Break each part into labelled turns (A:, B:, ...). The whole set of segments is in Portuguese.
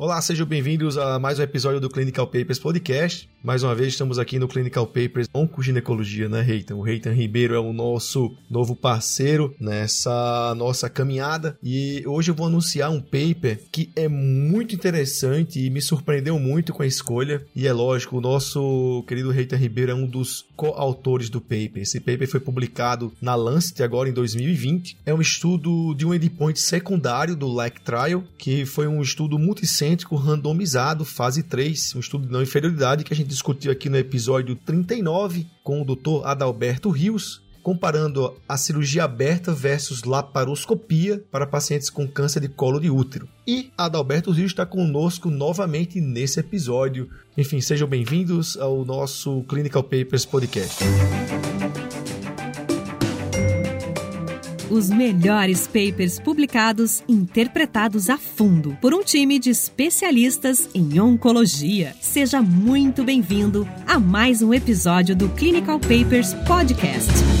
A: Olá, sejam bem-vindos a mais um episódio do Clinical Papers Podcast. Mais uma vez estamos aqui no Clinical Papers Oncoginecologia, né, Reitan? O Reitan Ribeiro é o nosso novo parceiro nessa nossa caminhada e hoje eu vou anunciar um paper que é muito interessante e me surpreendeu muito com a escolha. E é lógico, o nosso querido Reitan Ribeiro é um dos coautores do paper. Esse paper foi publicado na Lancet agora em 2020. É um estudo de um endpoint secundário do LAC Trial, que foi um estudo multicêntrico cêntrico randomizado, fase 3, um estudo de não inferioridade que a gente discutiu aqui no episódio 39 com o Dr. Adalberto Rios, comparando a cirurgia aberta versus laparoscopia para pacientes com câncer de colo de útero. E Adalberto Rios está conosco novamente nesse episódio. Enfim, sejam bem-vindos ao nosso Clinical Papers Podcast.
B: Os melhores papers publicados, interpretados a fundo por um time de especialistas em oncologia. Seja muito bem-vindo a mais um episódio do Clinical Papers Podcast.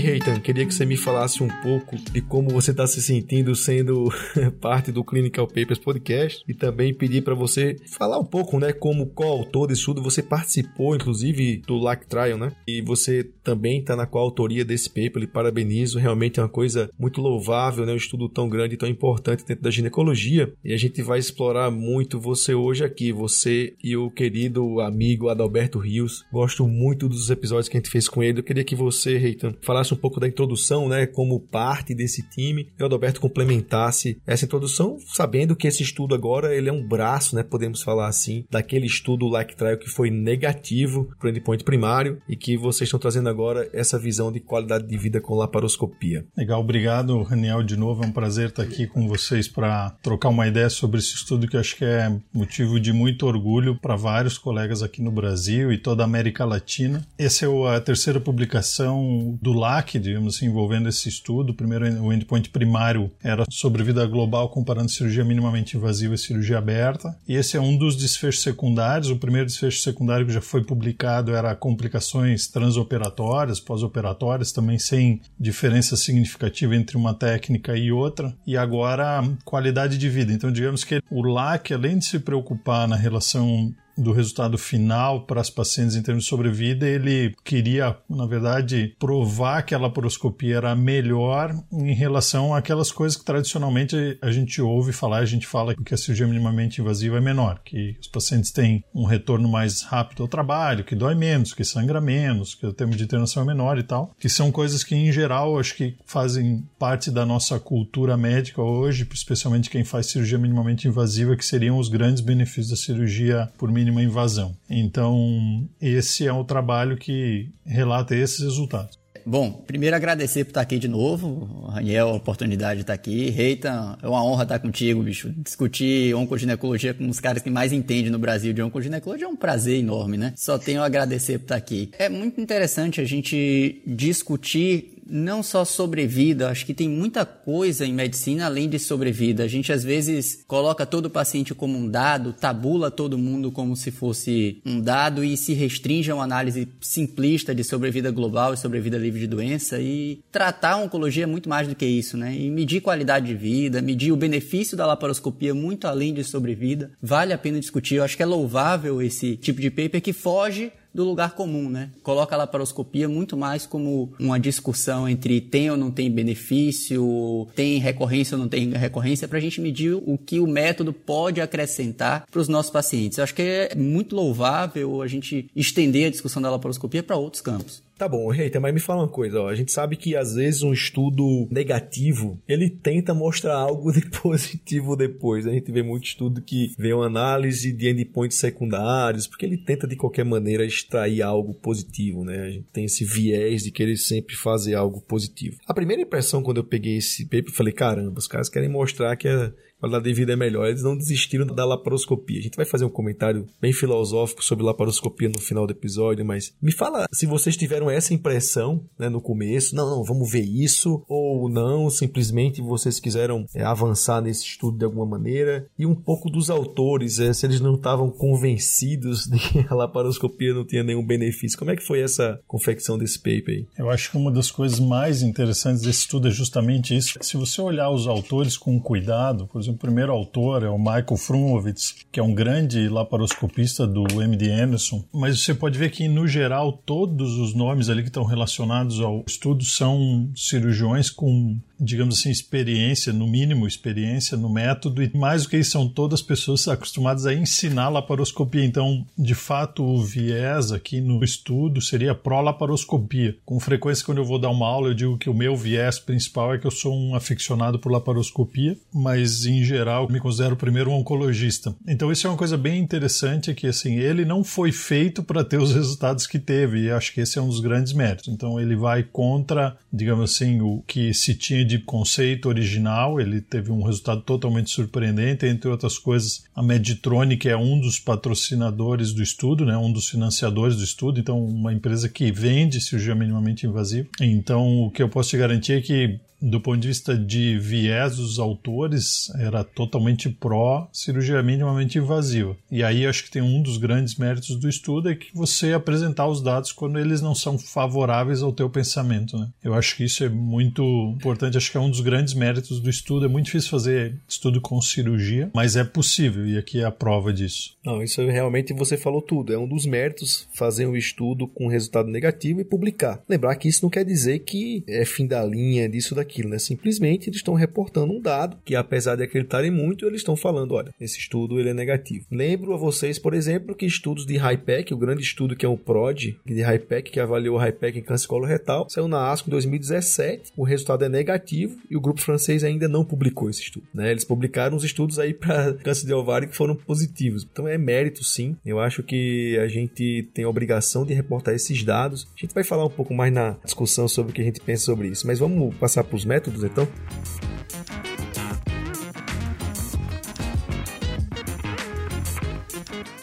A: Reitan, queria que você me falasse um pouco de como você está se sentindo sendo parte do Clinical Papers Podcast e também pedir para você falar um pouco, né, como coautor desse estudo, você participou, inclusive, do LAC Trial, né? E você também está na coautoria desse paper, e parabenizo, realmente é uma coisa muito louvável, né? Um estudo tão grande e tão importante dentro da ginecologia. E a gente vai explorar muito você hoje aqui, você e o querido amigo Adalberto Rios. Gosto muito dos episódios que a gente fez com ele. Eu queria que você, Reitan, falasse um pouco da introdução, né, como parte desse time, e o Adalberto complementasse essa introdução, sabendo que esse estudo agora ele é um braço, né, podemos falar assim, daquele estudo LAC Trial que foi negativo para o endpoint primário e que vocês estão trazendo agora essa visão de qualidade de vida com laparoscopia.
C: Legal, obrigado, Raniel, de novo, é um prazer estar aqui com vocês para trocar uma ideia sobre esse estudo que acho que é motivo de muito orgulho para vários colegas aqui no Brasil e toda a América Latina. Essa é a terceira publicação do do LAC, digamos assim, envolvendo esse estudo. Primeiro, o endpoint primário era sobre vida global comparando cirurgia minimamente invasiva e cirurgia aberta. E esse é um dos desfechos secundários. O primeiro desfecho secundário que já foi publicado era complicações transoperatórias, pós-operatórias, também sem diferença significativa entre uma técnica e outra. E agora, qualidade de vida. Então, digamos que o LAC, além de se preocupar na relação do resultado final para as pacientes em termos de sobrevida, ele queria, na verdade, provar que a laparoscopia era melhor em relação àquelas coisas que tradicionalmente a gente ouve falar, a gente fala que a cirurgia minimamente invasiva é menor, que os pacientes têm um retorno mais rápido ao trabalho, que dói menos, que sangra menos, que o tempo de internação é menor e tal, que são coisas que em geral acho que fazem parte da nossa cultura médica hoje, especialmente quem faz cirurgia minimamente invasiva, que seriam os grandes benefícios da cirurgia por mínima invasão. Então, esse é o trabalho que relata esses resultados.
D: Bom, primeiro agradecer por estar aqui de novo, Raniel, a oportunidade de estar aqui. Reita, é uma honra estar contigo, bicho. Discutir oncoginecologia com os caras que mais entendem no Brasil de oncoginecologia é um prazer enorme, né? Só tenho a agradecer por estar aqui. É muito interessante a gente discutir não só sobrevida, acho que tem muita coisa em medicina além de sobrevida. A gente às vezes coloca todo o paciente como um dado, tabula todo mundo como se fosse um dado e se restringe a uma análise simplista de sobrevida global e sobrevida livre de doença e tratar a oncologia é muito mais do que isso, né? E medir qualidade de vida, medir o benefício da laparoscopia muito além de sobrevida, vale a pena discutir. Eu acho que é louvável esse tipo de paper que foge do lugar comum, né? Coloca a laparoscopia muito mais como uma discussão entre tem ou não tem benefício, tem recorrência ou não tem recorrência, para a gente medir o que o método pode acrescentar para os nossos pacientes. Eu acho que é muito louvável a gente estender a discussão da laparoscopia para outros campos.
A: Tá bom, Reita, mas me fala uma coisa, ó. A gente sabe que às vezes um estudo negativo, ele tenta mostrar algo de positivo depois. A gente vê muito estudo que vê uma análise de endpoints secundários, porque ele tenta de qualquer maneira extrair algo positivo, né? A gente tem esse viés de querer sempre fazer algo positivo. A primeira impressão quando eu peguei esse paper, eu falei, caramba, os caras querem mostrar que a qualidade de vida é melhor. Eles não desistiram da laparoscopia. A gente vai fazer um comentário bem filosófico sobre laparoscopia no final do episódio, mas me fala se vocês tiveram essa impressão né, no começo, não, não, vamos ver isso, ou não, simplesmente vocês quiseram é, avançar nesse estudo de alguma maneira, e um pouco dos autores, é, se eles não estavam convencidos de que a laparoscopia não tinha nenhum benefício. Como é que foi essa confecção desse paper aí?
C: Eu acho que uma das coisas mais interessantes desse estudo é justamente isso. Se você olhar os autores com cuidado, por exemplo, o primeiro autor é o Michael Frumowitz, que é um grande laparoscopista do MD Anderson, mas você pode ver que, no geral, todos os nomes ali que estão relacionados ao estudo são cirurgiões com digamos assim, experiência, no mínimo experiência no método, e mais do que isso, são todas pessoas acostumadas a ensinar laparoscopia. Então, de fato, o viés aqui no estudo seria pró-laparoscopia. Com frequência, quando eu vou dar uma aula, eu digo que o meu viés principal é que eu sou um aficionado por laparoscopia, mas em geral me considero primeiro um oncologista. Então, isso é uma coisa bem interessante, que assim, ele não foi feito para ter os resultados que teve, e acho que esse é um dos grandes méritos. Então, ele vai contra, digamos assim, o que se tinha de conceito original, ele teve um resultado totalmente surpreendente, entre outras coisas, a Meditronic é um dos patrocinadores do estudo, né, um dos financiadores do estudo, então uma empresa que vende cirurgia minimamente invasiva. Então, o que eu posso te garantir é que do ponto de vista de viés dos autores, era totalmente pró cirurgia minimamente invasiva. E aí acho que tem um dos grandes méritos do estudo é que você apresentar os dados quando eles não são favoráveis ao teu pensamento. Né? Eu acho que isso é muito importante, acho que é um dos grandes méritos do estudo. É muito difícil fazer estudo com cirurgia, mas é possível e aqui é a prova disso.
A: Não, isso realmente você falou tudo. É um dos méritos fazer um estudo com resultado negativo e publicar. Lembrar que isso não quer dizer que é fim da linha disso daqui né? Simplesmente eles estão reportando um dado que, apesar de acreditarem muito, eles estão falando, olha, esse estudo ele é negativo. Lembro a vocês, por exemplo, que estudos de HIPEC, o grande estudo que é o PROD de HIPEC, que avaliou o HIPEC em câncer coloretal, saiu na ASCO em 2017, o resultado é negativo e o grupo francês ainda não publicou esse estudo, né? Eles publicaram os estudos aí para câncer de ovário que foram positivos. Então é mérito sim. Eu acho que a gente tem a obrigação de reportar esses dados. A gente vai falar um pouco mais na discussão sobre o que a gente pensa sobre isso, mas vamos passar para métodos então?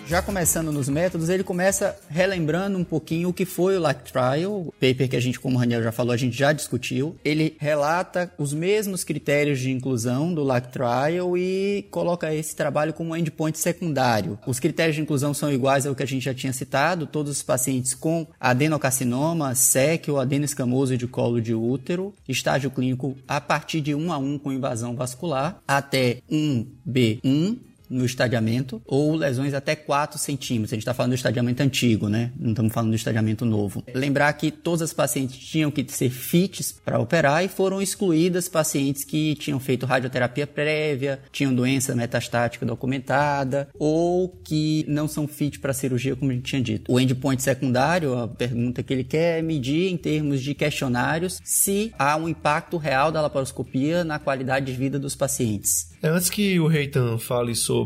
D: Já começando nos métodos, ele começa relembrando um pouquinho o que foi o LAC Trial, o paper que a gente, como o Raniel já falou, a gente já discutiu. Ele relata os mesmos critérios de inclusão do LAC Trial e coloca esse trabalho como um endpoint secundário. Os critérios de inclusão são iguais ao que a gente já tinha citado, todos os pacientes com adenocarcinoma, SEC ou adenoescamoso de colo de útero, estágio clínico a partir de 1 a 1 com invasão vascular, até 1B1, no estadiamento ou lesões até 4 centímetros. A gente está falando do estadiamento antigo, né? Não estamos falando do estadiamento novo. Lembrar que todas as pacientes tinham que ser fits para operar e foram excluídas pacientes que tinham feito radioterapia prévia, tinham doença metastática documentada ou que não são fit para cirurgia, como a gente tinha dito. O endpoint secundário, a pergunta que ele quer é medir em termos de questionários se há um impacto real da laparoscopia na qualidade de vida dos pacientes.
A: É, antes que o Reitan fale sobre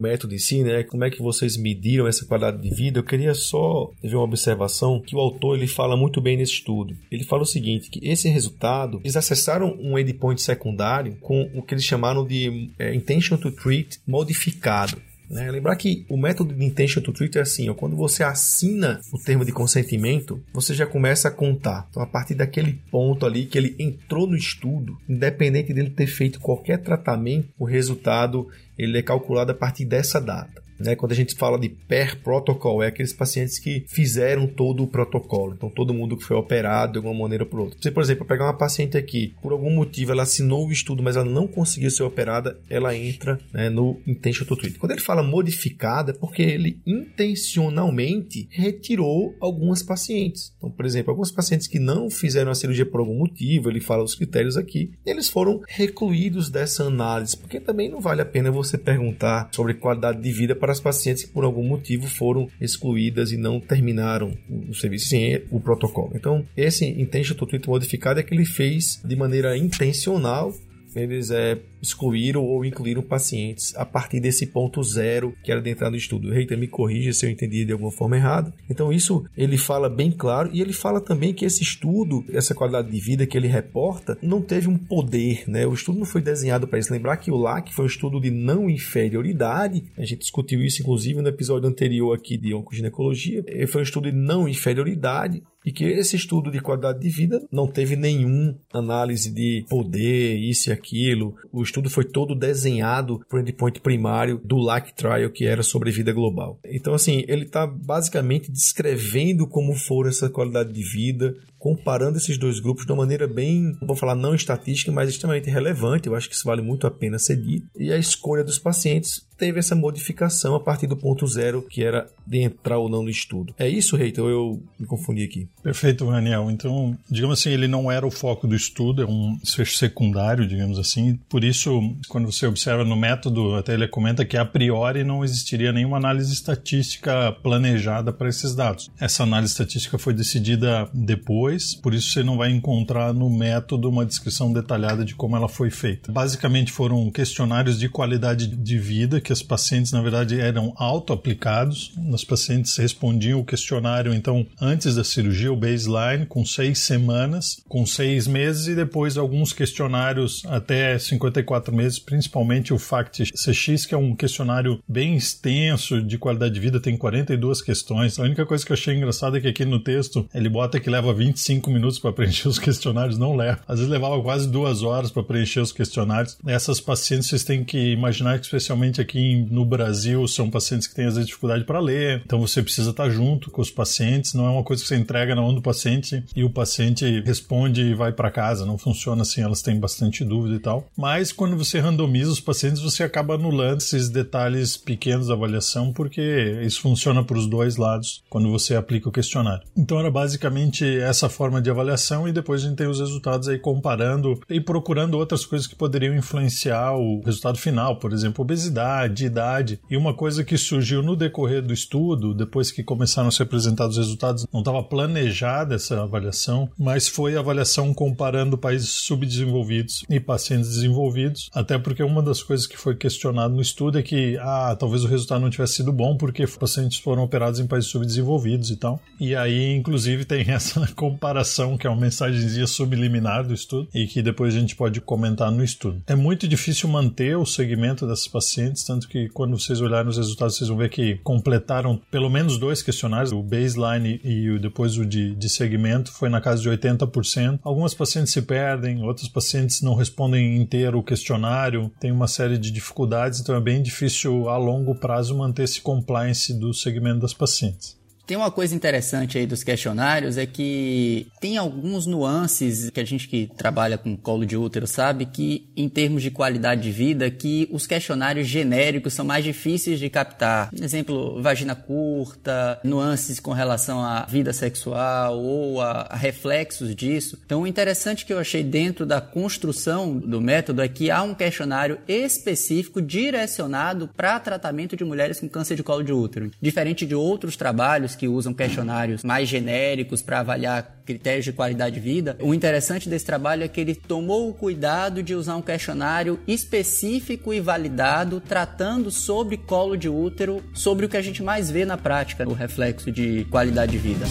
A: método em si, né, como é que vocês mediram essa qualidade de vida, eu queria só ver uma observação que o autor ele fala muito bem nesse estudo. Ele fala o seguinte, que esse resultado, eles acessaram um endpoint secundário com o que eles chamaram de é, intention to treat modificado. Né? Lembrar que o método de intention to treat é assim, ó, quando você assina o termo de consentimento, você já começa a contar. Então, a partir daquele ponto ali que ele entrou no estudo, independente dele ter feito qualquer tratamento, o resultado ele é calculado a partir dessa data. Né? Quando a gente fala de per protocol, é aqueles pacientes que fizeram todo o protocolo. Então, todo mundo que foi operado de alguma maneira ou por outra. Você, por exemplo, pegar uma paciente aqui, por algum motivo ela assinou o estudo, mas ela não conseguiu ser operada, ela entra né, no intention to treat. Quando ele fala modificada, é porque ele intencionalmente retirou algumas pacientes. Então, por exemplo, alguns pacientes que não fizeram a cirurgia por algum motivo, ele fala os critérios aqui, eles foram recluídos dessa análise, porque também não vale a pena você perguntar sobre qualidade de vida para as pacientes que por algum motivo foram excluídas e não terminaram o serviço sem o protocolo. Então, esse intention to treat modificado é que ele fez de maneira intencional eles é, excluíram ou incluíram pacientes a partir desse ponto zero que era de entrar no estudo. Reiter me corrija se eu entendi de alguma forma errado. Então isso ele fala bem claro e ele fala também que esse estudo, essa qualidade de vida que ele reporta, não teve um poder, né? O estudo não foi desenhado para isso. Lembrar que o LAC foi um estudo de não inferioridade. A gente discutiu isso inclusive no episódio anterior aqui de oncoginecologia. Foi um estudo de não inferioridade e que esse estudo de qualidade de vida não teve nenhum análise de poder, isso e aquilo. O estudo foi todo desenhado para o endpoint primário do LAC Trial, que era sobre vida global. Então, assim, ele está basicamente descrevendo como for essa qualidade de vida, comparando esses dois grupos de uma maneira bem, vou falar não estatística, mas extremamente relevante. Eu acho que isso vale muito a pena ser. E a escolha dos pacientes teve essa modificação a partir do ponto zero, que era de entrar ou não no estudo. É isso, Reitor? Eu me confundi aqui.
C: Perfeito, Daniel. Então, digamos assim, ele não era o foco do estudo, é um secundário, digamos assim. Por isso, quando você observa no método, até ele comenta que a priori não existiria nenhuma análise estatística planejada para esses dados. Essa análise estatística foi decidida depois, por isso você não vai encontrar no método uma descrição detalhada de como ela foi feita. Basicamente foram questionários de qualidade de vida que os pacientes, na verdade, eram auto-aplicados. Os pacientes respondiam o questionário, então, antes da cirurgia, o baseline, com seis semanas, com seis meses, e depois alguns questionários até 54 meses, principalmente o FACT-CX, que é um questionário bem extenso de qualidade de vida, tem 42 questões. A única coisa que eu achei engraçada é que aqui no texto ele bota que leva 25 minutos para preencher os questionários, não leva. Às vezes levava quase duas horas para preencher os questionários. Essas pacientes vocês têm que imaginar que, especialmente aqui no Brasil, são pacientes que têm às vezes dificuldade para ler, então você precisa estar junto com os pacientes, não é uma coisa que você entrega na mão do paciente e o paciente responde e vai para casa, não funciona assim, elas têm bastante dúvida e tal. Mas quando você randomiza os pacientes, você acaba anulando esses detalhes pequenos da avaliação, porque isso funciona para os dois lados quando você aplica o questionário. Então era basicamente essa forma de avaliação e depois a gente tem os resultados aí comparando e procurando outras coisas que poderiam influenciar o resultado final, por exemplo, obesidade, idade. E uma coisa que surgiu no decorrer do estudo, depois que começaram a ser apresentados os resultados, não estava planejada essa avaliação, mas foi a avaliação comparando países subdesenvolvidos e pacientes desenvolvidos, até porque uma das coisas que foi questionado no estudo é que, ah, talvez o resultado não tivesse sido bom porque pacientes foram operados em países subdesenvolvidos e tal. E aí, inclusive, tem essa comparação que é uma mensagenzinha subliminar do estudo e que depois a gente pode comentar no estudo. É muito difícil manter o segmento dessas pacientes, tanto que quando vocês olharem os resultados, vocês vão ver que completaram pelo menos dois questionários, o baseline e depois o de, de segmento, foi na casa de 80%. Algumas pacientes se perdem, outros pacientes não respondem inteiro o questionário, tem uma série de dificuldades, então é bem difícil a longo prazo manter esse compliance do segmento das pacientes.
D: Tem uma coisa interessante aí dos questionários é que tem alguns nuances que a gente que trabalha com colo de útero sabe que em termos de qualidade de vida que os questionários genéricos são mais difíceis de captar. Exemplo, vagina curta, nuances com relação à vida sexual ou a, a reflexos disso. Então, o interessante que eu achei dentro da construção do método é que há um questionário específico direcionado para tratamento de mulheres com câncer de colo de útero, diferente de outros trabalhos que usam questionários mais genéricos para avaliar critérios de qualidade de vida, o interessante desse trabalho é que ele tomou o cuidado de usar um questionário específico e validado, tratando sobre colo de útero, sobre o que a gente mais vê na prática, o reflexo de qualidade de vida.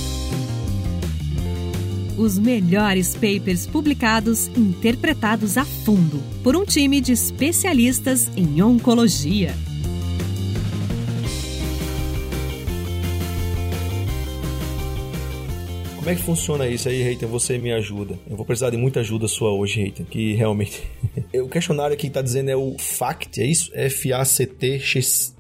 B: Os melhores papers publicados interpretados a fundo por um time de especialistas em oncologia.
A: Como é que funciona isso aí, Reiter? Você me ajuda. Eu vou precisar de muita ajuda sua hoje, Reiter, que realmente... o questionário aqui está dizendo é o FACT, é isso? F-A-C-T-X.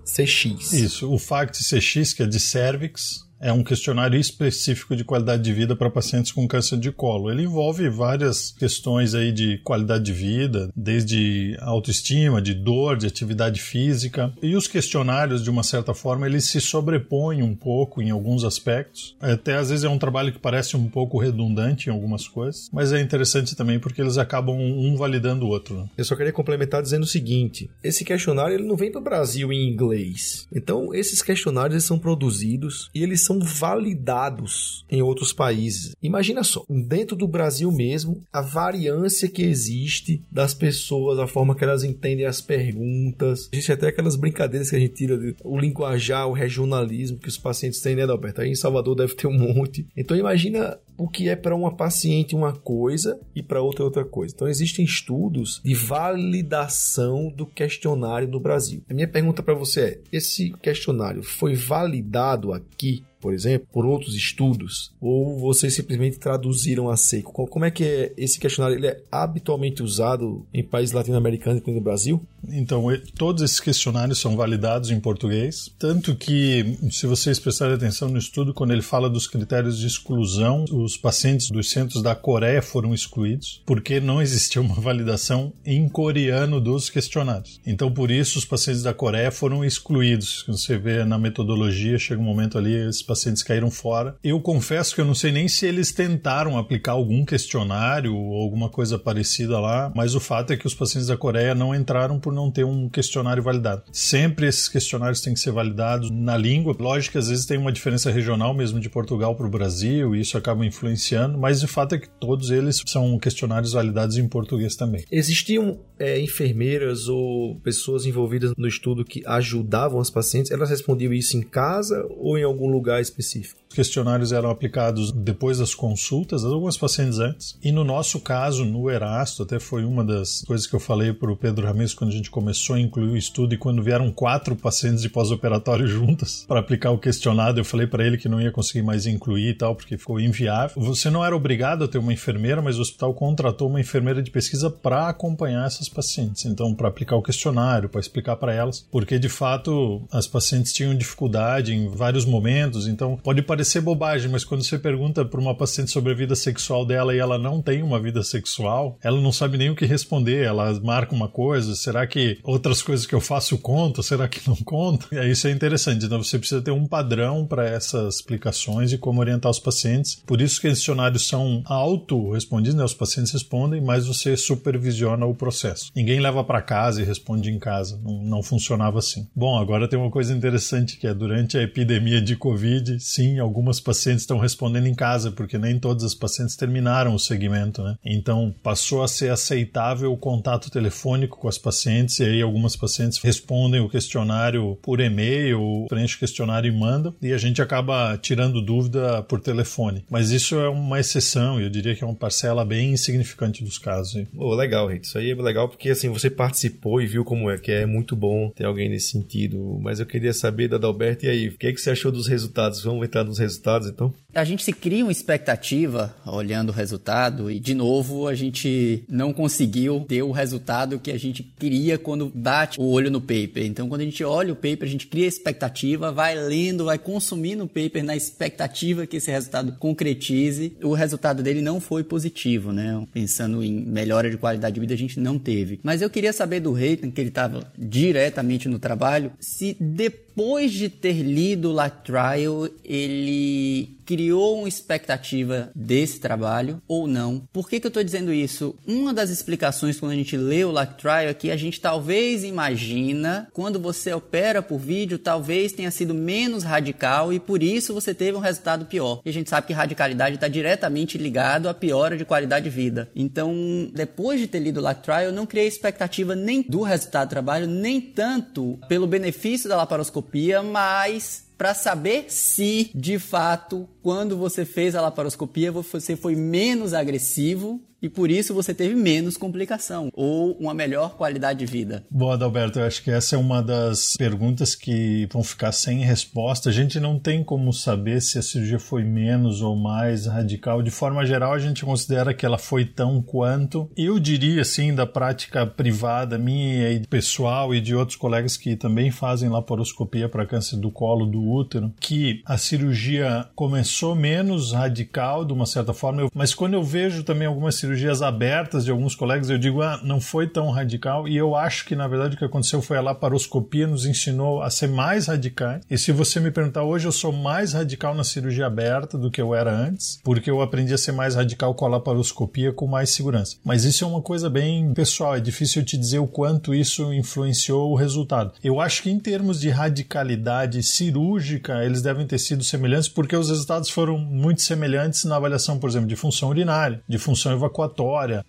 C: Isso, o FACT-CX, que é de cervix, é um questionário específico de qualidade de vida para pacientes com câncer de colo. Ele envolve várias questões aí de qualidade de vida, desde autoestima, de dor, de atividade física. E os questionários, de uma certa forma, eles se sobrepõem um pouco em alguns aspectos. Até às vezes é um trabalho que parece um pouco redundante em algumas coisas, mas é interessante também porque eles acabam um validando o outro. Né?
A: Eu só queria complementar dizendo o seguinte: esse questionário ele não vem para o Brasil em inglês. Então, esses questionários são produzidos e eles são são validados em outros países. Imagina só, dentro do Brasil mesmo, a variância que existe das pessoas, a forma que elas entendem as perguntas. Existe até aquelas brincadeiras que a gente tira, o linguajar, o regionalismo que os pacientes têm, né, Alberto? Aí em Salvador deve ter um monte. Então imagina o que é para uma paciente uma coisa e para outra outra coisa. Então existem estudos de validação do questionário no Brasil. A minha pergunta para você é: esse questionário foi validado aqui por exemplo, por outros estudos, ou vocês simplesmente traduziram a seco? Como é que é esse questionário? Ele é habitualmente usado em países latino-americanos e no Brasil?
C: Então, todos esses questionários são validados em português, tanto que, se vocês prestarem atenção no estudo, quando ele fala dos critérios de exclusão, os pacientes dos centros da Coreia foram excluídos, porque não existia uma validação em coreano dos questionários. Então, por isso, os pacientes da Coreia foram excluídos. Você vê na metodologia, chega um momento ali, esses pacientes caíram fora. Eu confesso que eu não sei nem se eles tentaram aplicar algum questionário ou alguma coisa parecida lá, mas o fato é que os pacientes da Coreia não entraram por não ter um questionário validado. Sempre esses questionários têm que ser validados na língua. Lógico que às vezes tem uma diferença regional mesmo de Portugal para o Brasil e isso acaba influenciando, mas o fato é que todos eles são questionários validados em português também.
A: Existiam é, enfermeiras ou pessoas envolvidas no estudo que ajudavam as pacientes? Elas respondiam isso em casa ou em algum lugar específico?
C: Os questionários eram aplicados depois das consultas, algumas pacientes antes. E no nosso caso, no Erasto, até foi uma das coisas que eu falei para o Pedro Ramirez quando a gente começou a incluir o estudo e quando vieram quatro pacientes de pós-operatório juntas para aplicar o questionário, eu falei para ele que não ia conseguir mais incluir e tal, porque ficou inviável. Você não era obrigado a ter uma enfermeira, mas o hospital contratou uma enfermeira de pesquisa para acompanhar essas pacientes. Então, para aplicar o questionário, para explicar para elas, porque de fato as pacientes tinham dificuldade em vários momentos. Então, pode parecer parecer bobagem, mas quando você pergunta para uma paciente sobre a vida sexual dela e ela não tem uma vida sexual, ela não sabe nem o que responder. Ela marca uma coisa, será que outras coisas que eu faço conto? Será que não conto? E isso é interessante. Então você precisa ter um padrão para essas explicações e como orientar os pacientes. Por isso que questionários são auto-respondidos, né? Os pacientes respondem, mas você supervisiona o processo. Ninguém leva para casa e responde em casa. Não, não funcionava assim. Bom, agora tem uma coisa interessante que é durante a epidemia de Covid, sim, algumas pacientes estão respondendo em casa, porque nem todas as pacientes terminaram o segmento, né? Então passou a ser aceitável o contato telefônico com as pacientes, e aí algumas pacientes respondem o questionário por e-mail, preenchem o questionário e mandam, e a gente acaba tirando dúvida por telefone. Mas isso é uma exceção, eu diria que é uma parcela bem insignificante dos casos.
A: Oh, legal, Rito. Isso aí é legal porque assim você participou e viu como é, que é muito bom ter alguém nesse sentido. Mas eu queria saber da Adalberto, e aí, o que, é que você achou dos resultados? Vamos entrar nos resultados, então?
D: A gente se cria uma expectativa olhando o resultado e, de novo, a gente não conseguiu ter o resultado que a gente queria quando bate o olho no paper. Então, quando a gente olha o paper, a gente cria expectativa, vai lendo, vai consumindo o paper na expectativa que esse resultado concretize. O resultado dele não foi positivo, né? Pensando em melhora de qualidade de vida, a gente não teve. Mas eu queria saber do Reitan, que ele estava diretamente no trabalho, se depois de ter lido o Trial, ele criou uma expectativa desse trabalho ou não. Por que, que eu estou dizendo isso? Uma das explicações quando a gente lê o Lac Trial é que a gente talvez imagina quando você opera por vídeo, talvez tenha sido menos radical e por isso você teve um resultado pior. E a gente sabe que radicalidade está diretamente ligado à piora de qualidade de vida. Então, depois de ter lido o Lac Trial, eu não criei expectativa nem do resultado do trabalho, nem tanto pelo benefício da laparoscopia, mas para saber se, de fato, quando você fez a laparoscopia, você foi menos agressivo e por isso você teve menos complicação ou uma melhor qualidade de vida?
C: Bom, Adalberto, eu acho que essa é uma das perguntas que vão ficar sem resposta. A gente não tem como saber se a cirurgia foi menos ou mais radical. De forma geral, a gente considera que ela foi tão quanto. Eu diria, assim, da prática privada minha e pessoal e de outros colegas que também fazem laparoscopia para câncer do colo do útero, que a cirurgia começou menos radical, de uma certa forma, mas quando eu vejo também algumas cirurgias cirurgias abertas de alguns colegas, eu digo, ah, não foi tão radical. E eu acho que, na verdade, o que aconteceu foi a laparoscopia nos ensinou a ser mais radicais. E se você me perguntar hoje, eu sou mais radical na cirurgia aberta do que eu era antes, porque eu aprendi a ser mais radical com a laparoscopia com mais segurança. Mas isso é uma coisa bem pessoal, é difícil te dizer o quanto isso influenciou o resultado. Eu acho que em termos de radicalidade cirúrgica, eles devem ter sido semelhantes, porque os resultados foram muito semelhantes na avaliação, por exemplo, de função urinária, de função evacuatória,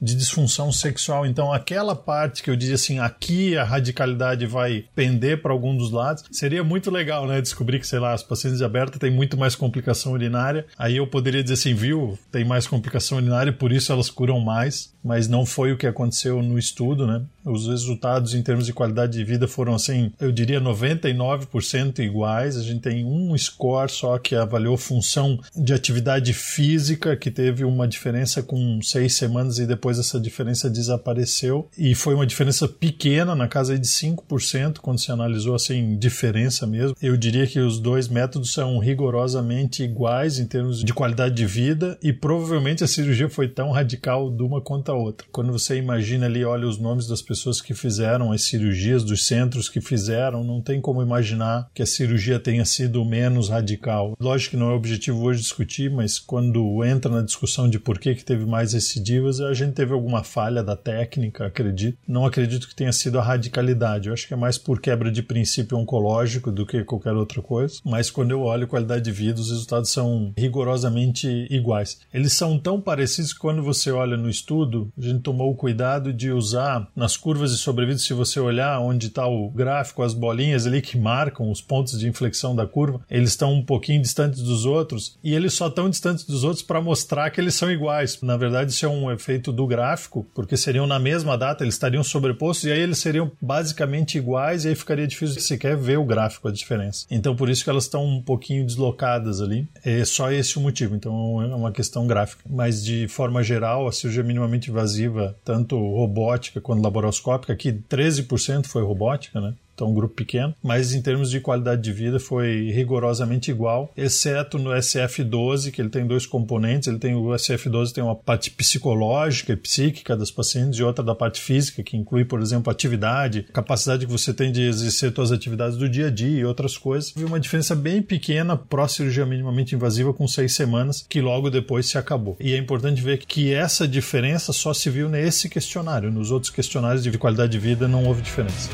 C: de disfunção sexual. Então, aquela parte que eu dizia assim, aqui a radicalidade vai pender para algum dos lados, seria muito legal, né? Descobrir que, sei lá, as pacientes abertas têm muito mais complicação urinária. Aí eu poderia dizer assim, viu, tem mais complicação urinária, por isso elas curam mais, mas não foi o que aconteceu no estudo, né? Os resultados em termos de qualidade de vida foram assim, eu diria 99% iguais. A gente tem um score só que avaliou função de atividade física, que teve uma diferença com semanas e depois essa diferença desapareceu. E foi uma diferença pequena, na casa de 5%, quando se analisou assim, diferença mesmo. Eu diria que os dois métodos são rigorosamente iguais em termos de qualidade de vida e provavelmente a cirurgia foi tão radical de uma quanto a outra. Quando você imagina ali, olha os nomes das pessoas que fizeram as cirurgias, dos centros que fizeram, não tem como imaginar que a cirurgia tenha sido menos radical. Lógico que não é objetivo hoje discutir, mas quando entra na discussão de por que, que teve mais recidivas, a gente teve alguma falha da técnica, acredito. Não acredito que tenha sido a radicalidade. Eu acho que é mais por quebra de princípio oncológico do que qualquer outra coisa. Mas quando eu olho qualidade de vida, os resultados são rigorosamente iguais. Eles são tão parecidos que quando você olha no estudo, a gente tomou o cuidado de usar nas curvas de sobrevida, se você olhar onde está o gráfico, as bolinhas ali que marcam os pontos de inflexão da curva, eles estão um pouquinho distantes dos outros e eles só estão distantes dos outros para mostrar que eles são iguais. Na verdade, isso é um efeito do gráfico, porque seriam na mesma data, eles estariam sobrepostos e aí eles seriam basicamente iguais e aí ficaria difícil sequer ver o gráfico, a diferença. Então, por isso que elas estão um pouquinho deslocadas ali. É só esse o motivo. Então, é uma questão gráfica. Mas, de forma geral, a cirurgia minimamente invasiva, tanto robótica quanto laparoscópica, aqui 13% foi robótica, né? Então um grupo pequeno, mas em termos de qualidade de vida foi rigorosamente igual, exceto no SF12, que ele tem dois componentes, ele tem o SF12 tem uma parte psicológica e psíquica das pacientes e outra da parte física, que inclui, por exemplo, atividade, capacidade que você tem de exercer suas atividades do dia a dia e outras coisas. Houve uma diferença bem pequena pró-cirurgia minimamente invasiva com seis semanas, que logo depois se acabou. E é importante ver que essa diferença só se viu nesse questionário, nos outros questionários de qualidade de vida não houve diferença.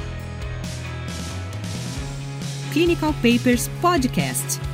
B: Clinical Papers Podcast.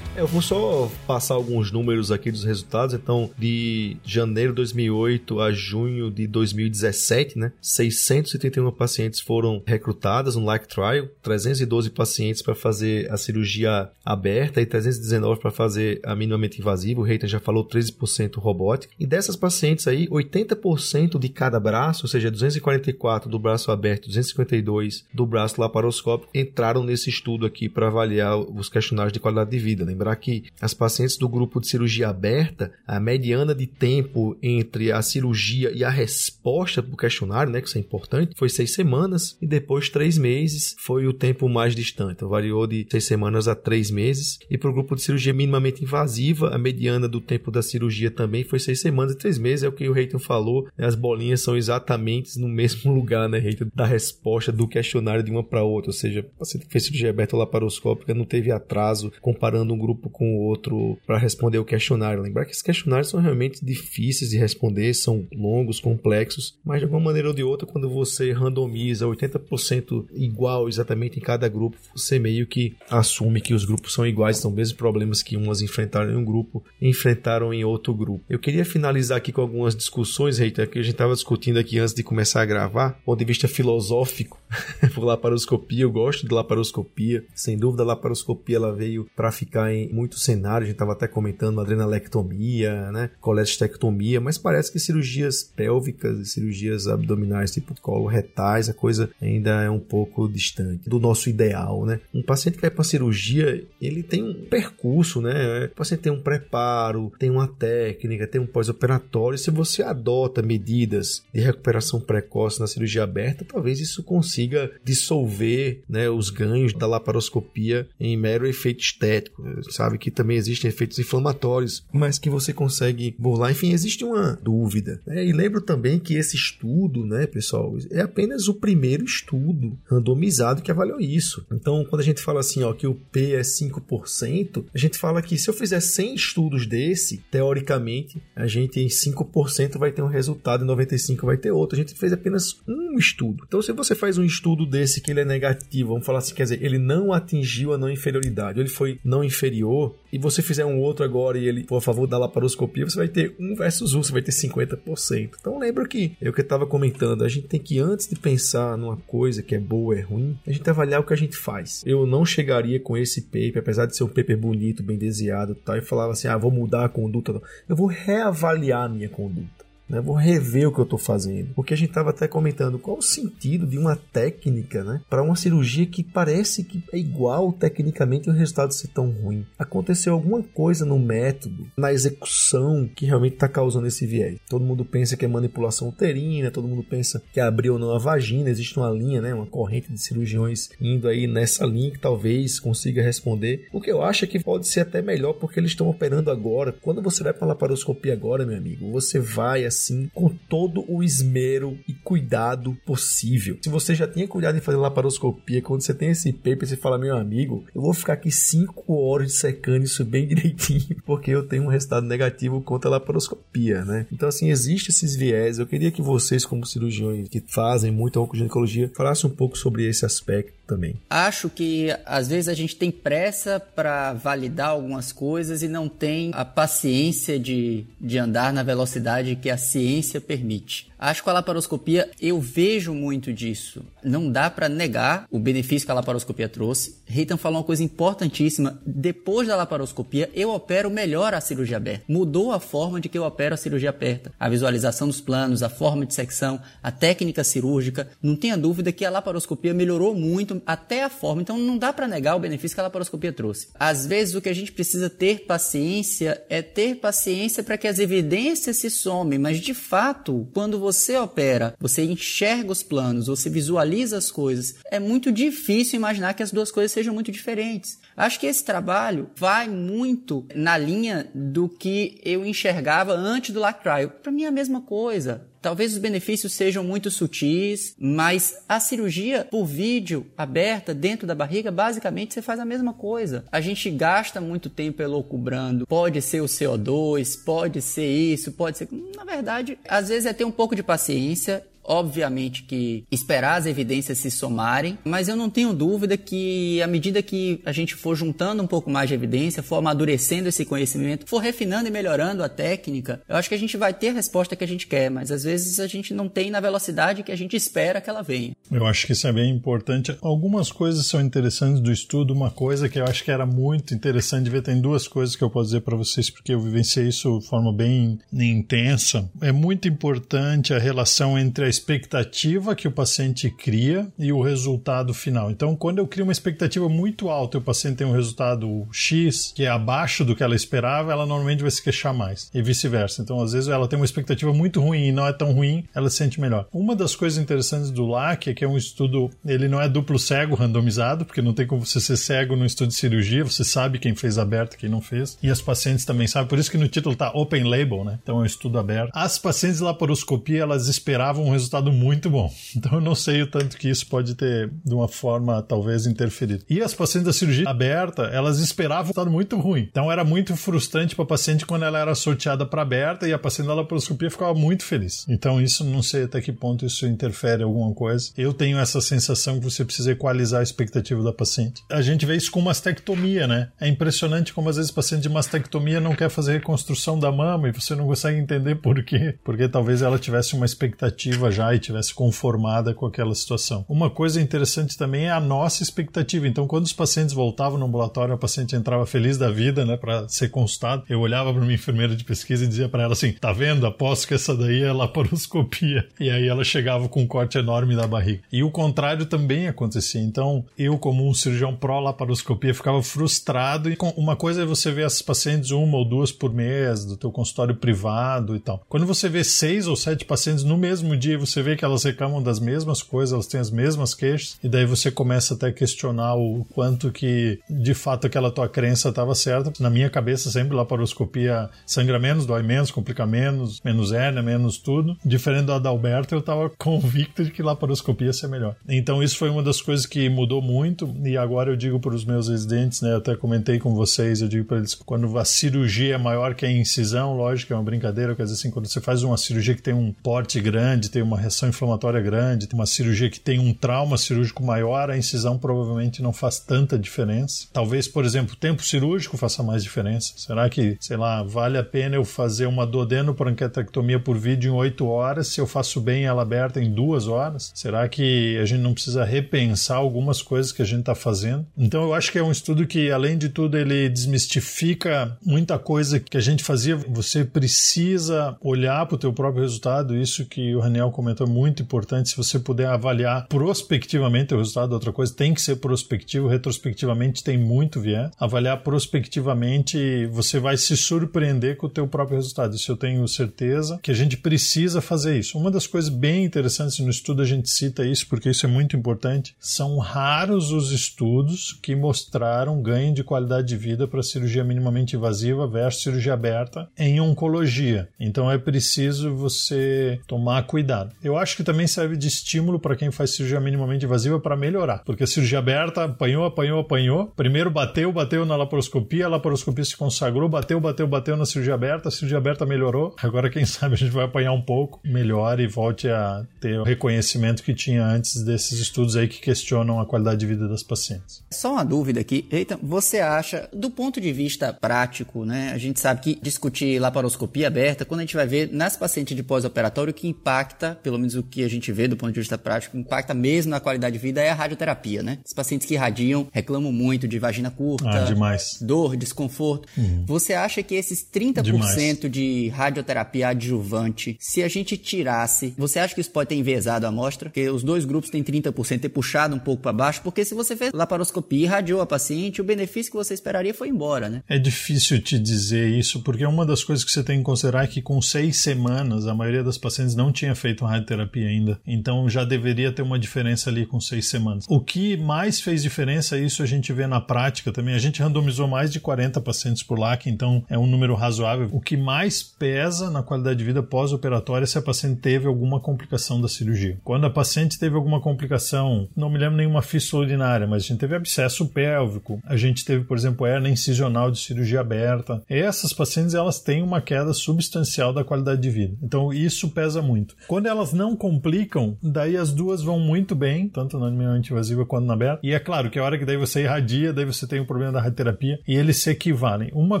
A: Eu vou só passar alguns números aqui dos resultados. Então, de janeiro de 2008 a junho de 2017, né? 631 pacientes foram recrutadas no Like Trial, 312 pacientes para fazer a cirurgia aberta e 319 para fazer a minimamente invasiva. O Reitan já falou 13% robótica. E dessas pacientes aí, 80% de cada braço, ou seja, 244 do braço aberto, 252 do braço laparoscópico, entraram nesse estudo aqui para avaliar os questionários de qualidade de vida. Lembra? Lembrar que as pacientes do grupo de cirurgia aberta, a mediana de tempo entre a cirurgia e a resposta do questionário, né, que isso é importante, foi seis semanas e depois três meses foi o tempo mais distante. Então, variou de seis semanas a três meses. E para o grupo de cirurgia minimamente invasiva, a mediana do tempo da cirurgia também foi seis semanas e três meses. É o que o Reiton falou. Né? As bolinhas são exatamente no mesmo lugar, né, Reiton, da resposta do questionário de uma para outra. Ou seja, a paciente que fez cirurgia aberta laparoscópica não teve atraso comparando um grupo grupo com o outro para responder o questionário. Lembrar que esses questionários são realmente difíceis de responder, são longos, complexos, mas de alguma maneira ou de outra, quando você randomiza 80% igual exatamente em cada grupo, você meio que assume que os grupos são iguais, são mesmos problemas que umas enfrentaram em um grupo enfrentaram em outro grupo. Eu queria finalizar aqui com algumas discussões, Reiter, que a gente estava discutindo aqui antes de começar a gravar, ponto de vista filosófico, por laparoscopia, eu gosto de laparoscopia, sem dúvida a laparoscopia ela veio para ficar em muitos cenários, a gente estava até comentando adrenalectomia, né, colestectomia, mas parece que cirurgias pélvicas e cirurgias abdominais, tipo colo retais, a coisa ainda é um pouco distante do nosso ideal, né? Um paciente que vai para cirurgia, ele tem um percurso, né? O paciente tem um preparo, tem uma técnica, tem um pós-operatório. Se você adota medidas de recuperação precoce na cirurgia aberta, talvez isso consiga dissolver, né, os ganhos da laparoscopia em mero efeito estético. Sabe que também existem efeitos inflamatórios, mas que você consegue burlar. Enfim, existe uma dúvida. Né? E lembro também que esse estudo, né, pessoal, é apenas o primeiro estudo randomizado que avaliou isso. Então, quando a gente fala assim, ó, que o P é 5%, a gente fala que se eu fizer 100 estudos desse, teoricamente, a gente em 5% vai ter um resultado, em 95% vai ter outro. A gente fez apenas um estudo. Então, se você faz um estudo desse que ele é negativo, vamos falar assim, quer dizer, ele não atingiu a não inferioridade, ele foi não inferior, e você fizer um outro agora e ele for a favor da laparoscopia, você vai ter um versus um, você vai ter 50%. Então lembra que eu que estava comentando, a gente tem que antes de pensar numa coisa que é boa ou é ruim, a gente avaliar o que a gente faz. Eu não chegaria com esse paper, apesar de ser um paper bonito, bem desenhado tal, e falava assim, ah, vou mudar a conduta. Eu vou reavaliar a minha conduta. Né? Vou rever o que eu estou fazendo. Porque a gente estava até comentando qual o sentido de uma técnica né? para uma cirurgia que parece que é igual tecnicamente e o resultado ser tão ruim. Aconteceu alguma coisa no método, na execução, que realmente está causando esse viés. Todo mundo pensa que é manipulação uterina, todo mundo pensa que abriu ou não a vagina. Existe uma linha, né? uma corrente de cirurgiões indo aí nessa linha que talvez consiga responder. O que eu acho é que pode ser até melhor porque eles estão operando agora. Quando você vai para a laparoscopia agora, meu amigo, você vai assim com todo o esmero e cuidado possível. Se você já tinha cuidado em fazer laparoscopia, quando você tem esse paper, você fala, meu amigo, eu vou ficar aqui 5 horas secando isso bem direitinho, porque eu tenho um resultado negativo contra a laparoscopia, né? Então, assim, existe esses viés. Eu queria que vocês, como cirurgiões que fazem muita oncoginecologia, falassem um pouco sobre esse aspecto também.
D: Acho que às vezes a gente tem pressa para validar algumas coisas e não tem a paciência de, de andar na velocidade que a ciência permite. Acho que a laparoscopia, eu vejo muito disso. Não dá para negar o benefício que a laparoscopia trouxe. Reitan falou uma coisa importantíssima. Depois da laparoscopia, eu opero melhor a cirurgia aberta. Mudou a forma de que eu opero a cirurgia aberta. A visualização dos planos, a forma de secção, a técnica cirúrgica. Não tenha dúvida que a laparoscopia melhorou muito até a forma. Então não dá para negar o benefício que a laparoscopia trouxe. Às vezes o que a gente precisa ter paciência é ter paciência para que as evidências se somem. Mas de fato, quando você opera, você enxerga os planos, você visualiza as coisas, é muito difícil imaginar que as duas coisas sejam muito diferentes. Acho que esse trabalho vai muito na linha do que eu enxergava antes do Lactrio. Para mim é a mesma coisa. Talvez os benefícios sejam muito sutis, mas a cirurgia por vídeo aberta dentro da barriga, basicamente você faz a mesma coisa. A gente gasta muito tempo elocubrando. Pode ser o CO2, pode ser isso, pode ser. Na verdade, às vezes é ter um pouco de paciência Obviamente que esperar as evidências se somarem, mas eu não tenho dúvida que à medida que a gente for juntando um pouco mais de evidência, for amadurecendo esse conhecimento, for refinando e melhorando a técnica, eu acho que a gente vai ter a resposta que a gente quer, mas às vezes a gente não tem na velocidade que a gente espera que ela venha.
C: Eu acho que isso é bem importante. Algumas coisas são interessantes do estudo. Uma coisa que eu acho que era muito interessante ver, tem duas coisas que eu posso dizer para vocês, porque eu vivenciei isso de forma bem intensa. É muito importante a relação entre a expectativa que o paciente cria e o resultado final. Então, quando eu crio uma expectativa muito alta e o paciente tem um resultado X, que é abaixo do que ela esperava, ela normalmente vai se queixar mais. E vice-versa. Então, às vezes, ela tem uma expectativa muito ruim e não é tão ruim, ela se sente melhor. Uma das coisas interessantes do LAC é que é um estudo, ele não é duplo cego randomizado, porque não tem como você ser cego no estudo de cirurgia, você sabe quem fez aberto e quem não fez. E as pacientes também sabem, por isso que no título tá Open Label, né? Então é um estudo aberto. As pacientes de laparoscopia, elas esperavam um resultado muito bom. Então eu não sei o tanto que isso pode ter, de uma forma, talvez, interferido. E as pacientes da cirurgia aberta, elas esperavam um resultado muito ruim. Então era muito frustrante para a paciente quando ela era sorteada para aberta e a paciente da laparoscopia ficava muito feliz. Então isso, não sei até que ponto isso interfere alguma coisa. Eu tenho essa sensação que você precisa equalizar a expectativa da paciente. A gente vê isso com mastectomia, né? É impressionante como às vezes paciente de mastectomia não quer fazer reconstrução da mama e você não consegue entender por quê. Porque talvez ela tivesse uma expectativa já e tivesse conformada com aquela situação. Uma coisa interessante também é a nossa expectativa. Então, quando os pacientes voltavam no ambulatório, a paciente entrava feliz da vida, né, para ser consultado. Eu olhava para minha enfermeira de pesquisa e dizia para ela assim: "Tá vendo? Aposto que essa daí é laparoscopia". E aí ela chegava com um corte enorme da barriga. E o contrário também acontecia. Então, eu como um cirurgião pró laparoscopia ficava frustrado e uma coisa é você ver as pacientes uma ou duas por mês do teu consultório privado e tal. Quando você vê seis ou sete pacientes no mesmo dia, você vê que elas reclamam das mesmas coisas, elas têm as mesmas queixas, e daí você começa até a questionar o quanto que de fato aquela tua crença estava certa. Na minha cabeça, sempre laparoscopia sangra menos, dói menos, complica menos, menos hérnia, menos tudo. Diferente da Adalberto, eu estava convicto de que laparoscopia ia ser melhor. Então isso foi uma das coisas que mudou muito, e agora eu digo para os meus residentes, né, eu até comentei com vocês, eu digo para eles, quando a cirurgia é maior que a incisão, lógico, é uma brincadeira, quer dizer assim, quando você faz uma cirurgia que tem um porte grande, tem uma reação inflamatória grande, tem uma cirurgia que tem um trauma cirúrgico maior, a incisão provavelmente não faz tanta diferença. Talvez, por exemplo, o tempo cirúrgico faça mais diferença. Será que, sei lá, vale a pena eu fazer uma duodenopancreatectomia por vídeo em 8 horas se eu faço bem ela aberta em 2 horas? Será que a gente não precisa repensar algumas coisas que a gente está fazendo? Então eu acho que é um estudo que, além de tudo, ele desmistifica muita coisa que a gente fazia. Você precisa olhar para o teu próprio resultado. Isso que o Raniel comentou é muito importante. Se você puder avaliar prospectivamente o resultado, outra coisa tem que ser prospectivo. Retrospectivamente tem muito viés. Avaliar prospectivamente, você vai se surpreender com o teu próprio resultado. Isso eu tenho certeza que a gente precisa fazer isso. Uma das coisas bem interessantes no estudo a gente cita isso porque isso é muito importante. São raros os estudos que mostraram ganho de qualidade de vida para cirurgia minimamente invasiva versus cirurgia aberta em oncologia. Então é preciso você tomar cuidado. Eu acho que também serve de estímulo para quem faz cirurgia minimamente invasiva para melhorar, porque a cirurgia aberta apanhou, apanhou, apanhou. Primeiro bateu, bateu na laparoscopia, a laparoscopia se consagrou, bateu, bateu, bateu na cirurgia aberta, a cirurgia aberta melhorou. Agora, quem sabe, a gente vai apanhar um pouco, melhore e volte a ter o reconhecimento que tinha antes desses estudos aí que questionam a qualidade de vida das pacientes.
D: Só uma dúvida aqui. Eita, você acha, do ponto de vista prático, né? A gente sabe que discutir laparoscopia aberta, quando a gente vai ver nas pacientes de pós-operatório, que impacta, pelo menos o que a gente vê do ponto de vista prático, impacta mesmo na qualidade de vida é a radioterapia, né? Os pacientes que irradiam reclamam muito de vagina curta,
C: ah, demais.
D: dor, desconforto. Uhum. Você acha que esses 30% demais. de radioterapia adjuvante, se a gente tirasse, você acha que isso pode ter enviesado a amostra? Porque os dois grupos têm 30%, ter puxado um pouco para baixo, porque se você fez laparoscopia e irradiou a paciente, o benefício que você esperaria foi embora, né?
C: É difícil te dizer isso, porque uma das coisas que você tem que considerar é que com seis semanas, a maioria das pacientes não tinha feito radioterapia ainda. Então já deveria ter uma diferença ali com seis semanas. O que mais fez diferença, isso a gente vê na prática também. A gente randomizou mais de 40 pacientes por LAC, então é um número razoável. O que mais pesa na qualidade de vida pós-operatória é se a paciente teve alguma complicação da cirurgia. Quando a paciente teve alguma complicação, não me lembro nenhuma fístula urinária, mas a gente teve abscesso pélvico, a gente teve, por exemplo, hernia incisional de cirurgia aberta. Essas pacientes elas têm uma queda substancial da qualidade de vida. Então isso pesa muito. Quando elas não complicam, daí as duas vão muito bem, tanto na minimamente invasiva quanto na aberta. E é claro que a hora que daí você irradia, daí você tem o problema da radioterapia e eles se equivalem. Uma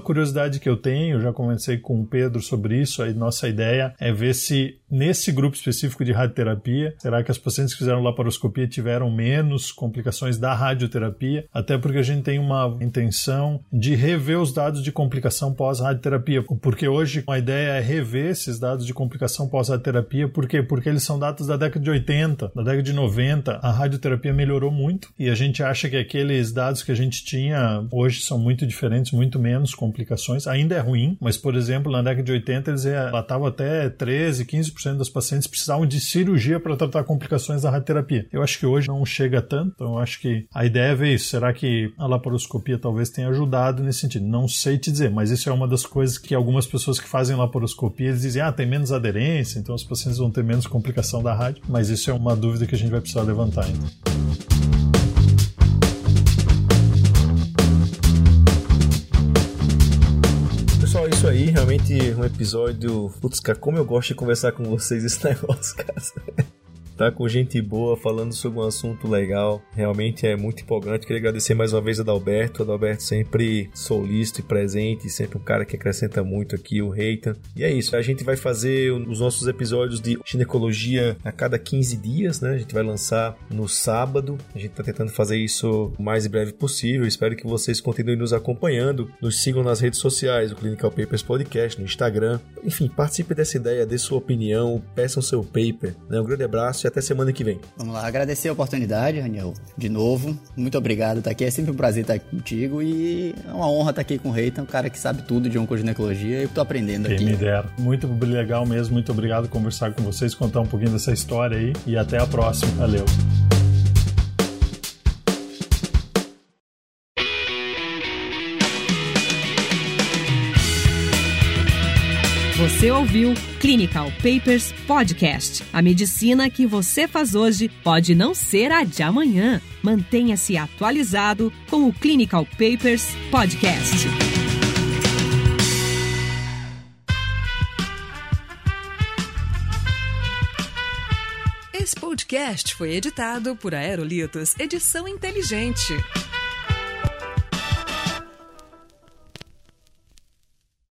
C: curiosidade que eu tenho, já conversei com o Pedro sobre isso, a nossa ideia é ver se nesse grupo específico de radioterapia, será que as pacientes que fizeram laparoscopia tiveram menos complicações da radioterapia? Até porque a gente tem uma intenção de rever os dados de complicação pós-radioterapia, porque hoje a ideia é rever esses dados de complicação pós-radioterapia, por quê? Porque eles são dados da década de 80, da década de 90, a radioterapia melhorou muito e a gente acha que aqueles dados que a gente tinha hoje são muito diferentes, muito menos complicações, ainda é ruim, mas por exemplo, na década de 80 eles relatavam até 13, 15% das pacientes precisavam de cirurgia para tratar complicações da radioterapia. Eu acho que hoje não chega tanto, então eu acho que a ideia é ver isso. Será que a laparoscopia talvez tenha ajudado nesse sentido? Não sei te dizer, mas isso é uma das coisas que algumas pessoas que fazem laparoscopia eles dizem, ah, tem menos aderência, então os pacientes vão ter menos complicação da rádio, mas isso é uma dúvida que a gente vai precisar levantar ainda.
A: Pessoal, isso aí, realmente um episódio. Putz, cara, como eu gosto de conversar com vocês esse negócio, cara tá com gente boa falando sobre um assunto legal. Realmente é muito empolgante. Queria agradecer mais uma vez a Adalberto. Adalberto sempre solícito e presente, sempre um cara que acrescenta muito aqui, o Reitan. E é isso, a gente vai fazer os nossos episódios de ginecologia a cada 15 dias, né? A gente vai lançar no sábado. A gente tá tentando fazer isso o mais breve possível. Espero que vocês continuem nos acompanhando. Nos sigam nas redes sociais, o Clinical Papers Podcast, no Instagram. Enfim, participe dessa ideia, dê sua opinião, peçam seu paper. Né? Um grande abraço e até semana que vem.
D: Vamos lá, agradecer a oportunidade, Daniel, de novo. Muito obrigado estar aqui. É sempre um prazer estar aqui contigo e é uma honra estar aqui com o Reitan, um cara que sabe tudo de oncoginecologia e eu tô aprendendo
C: Quem
D: aqui.
C: me dera. Muito legal mesmo, muito obrigado por conversar com vocês, contar um pouquinho dessa história aí e até a próxima. Valeu.
B: Você ouviu Clinical Papers Podcast. A medicina que você faz hoje pode não ser a de amanhã. Mantenha-se atualizado com o Clinical Papers Podcast.
E: Esse podcast foi editado por Aerolitos Edição Inteligente.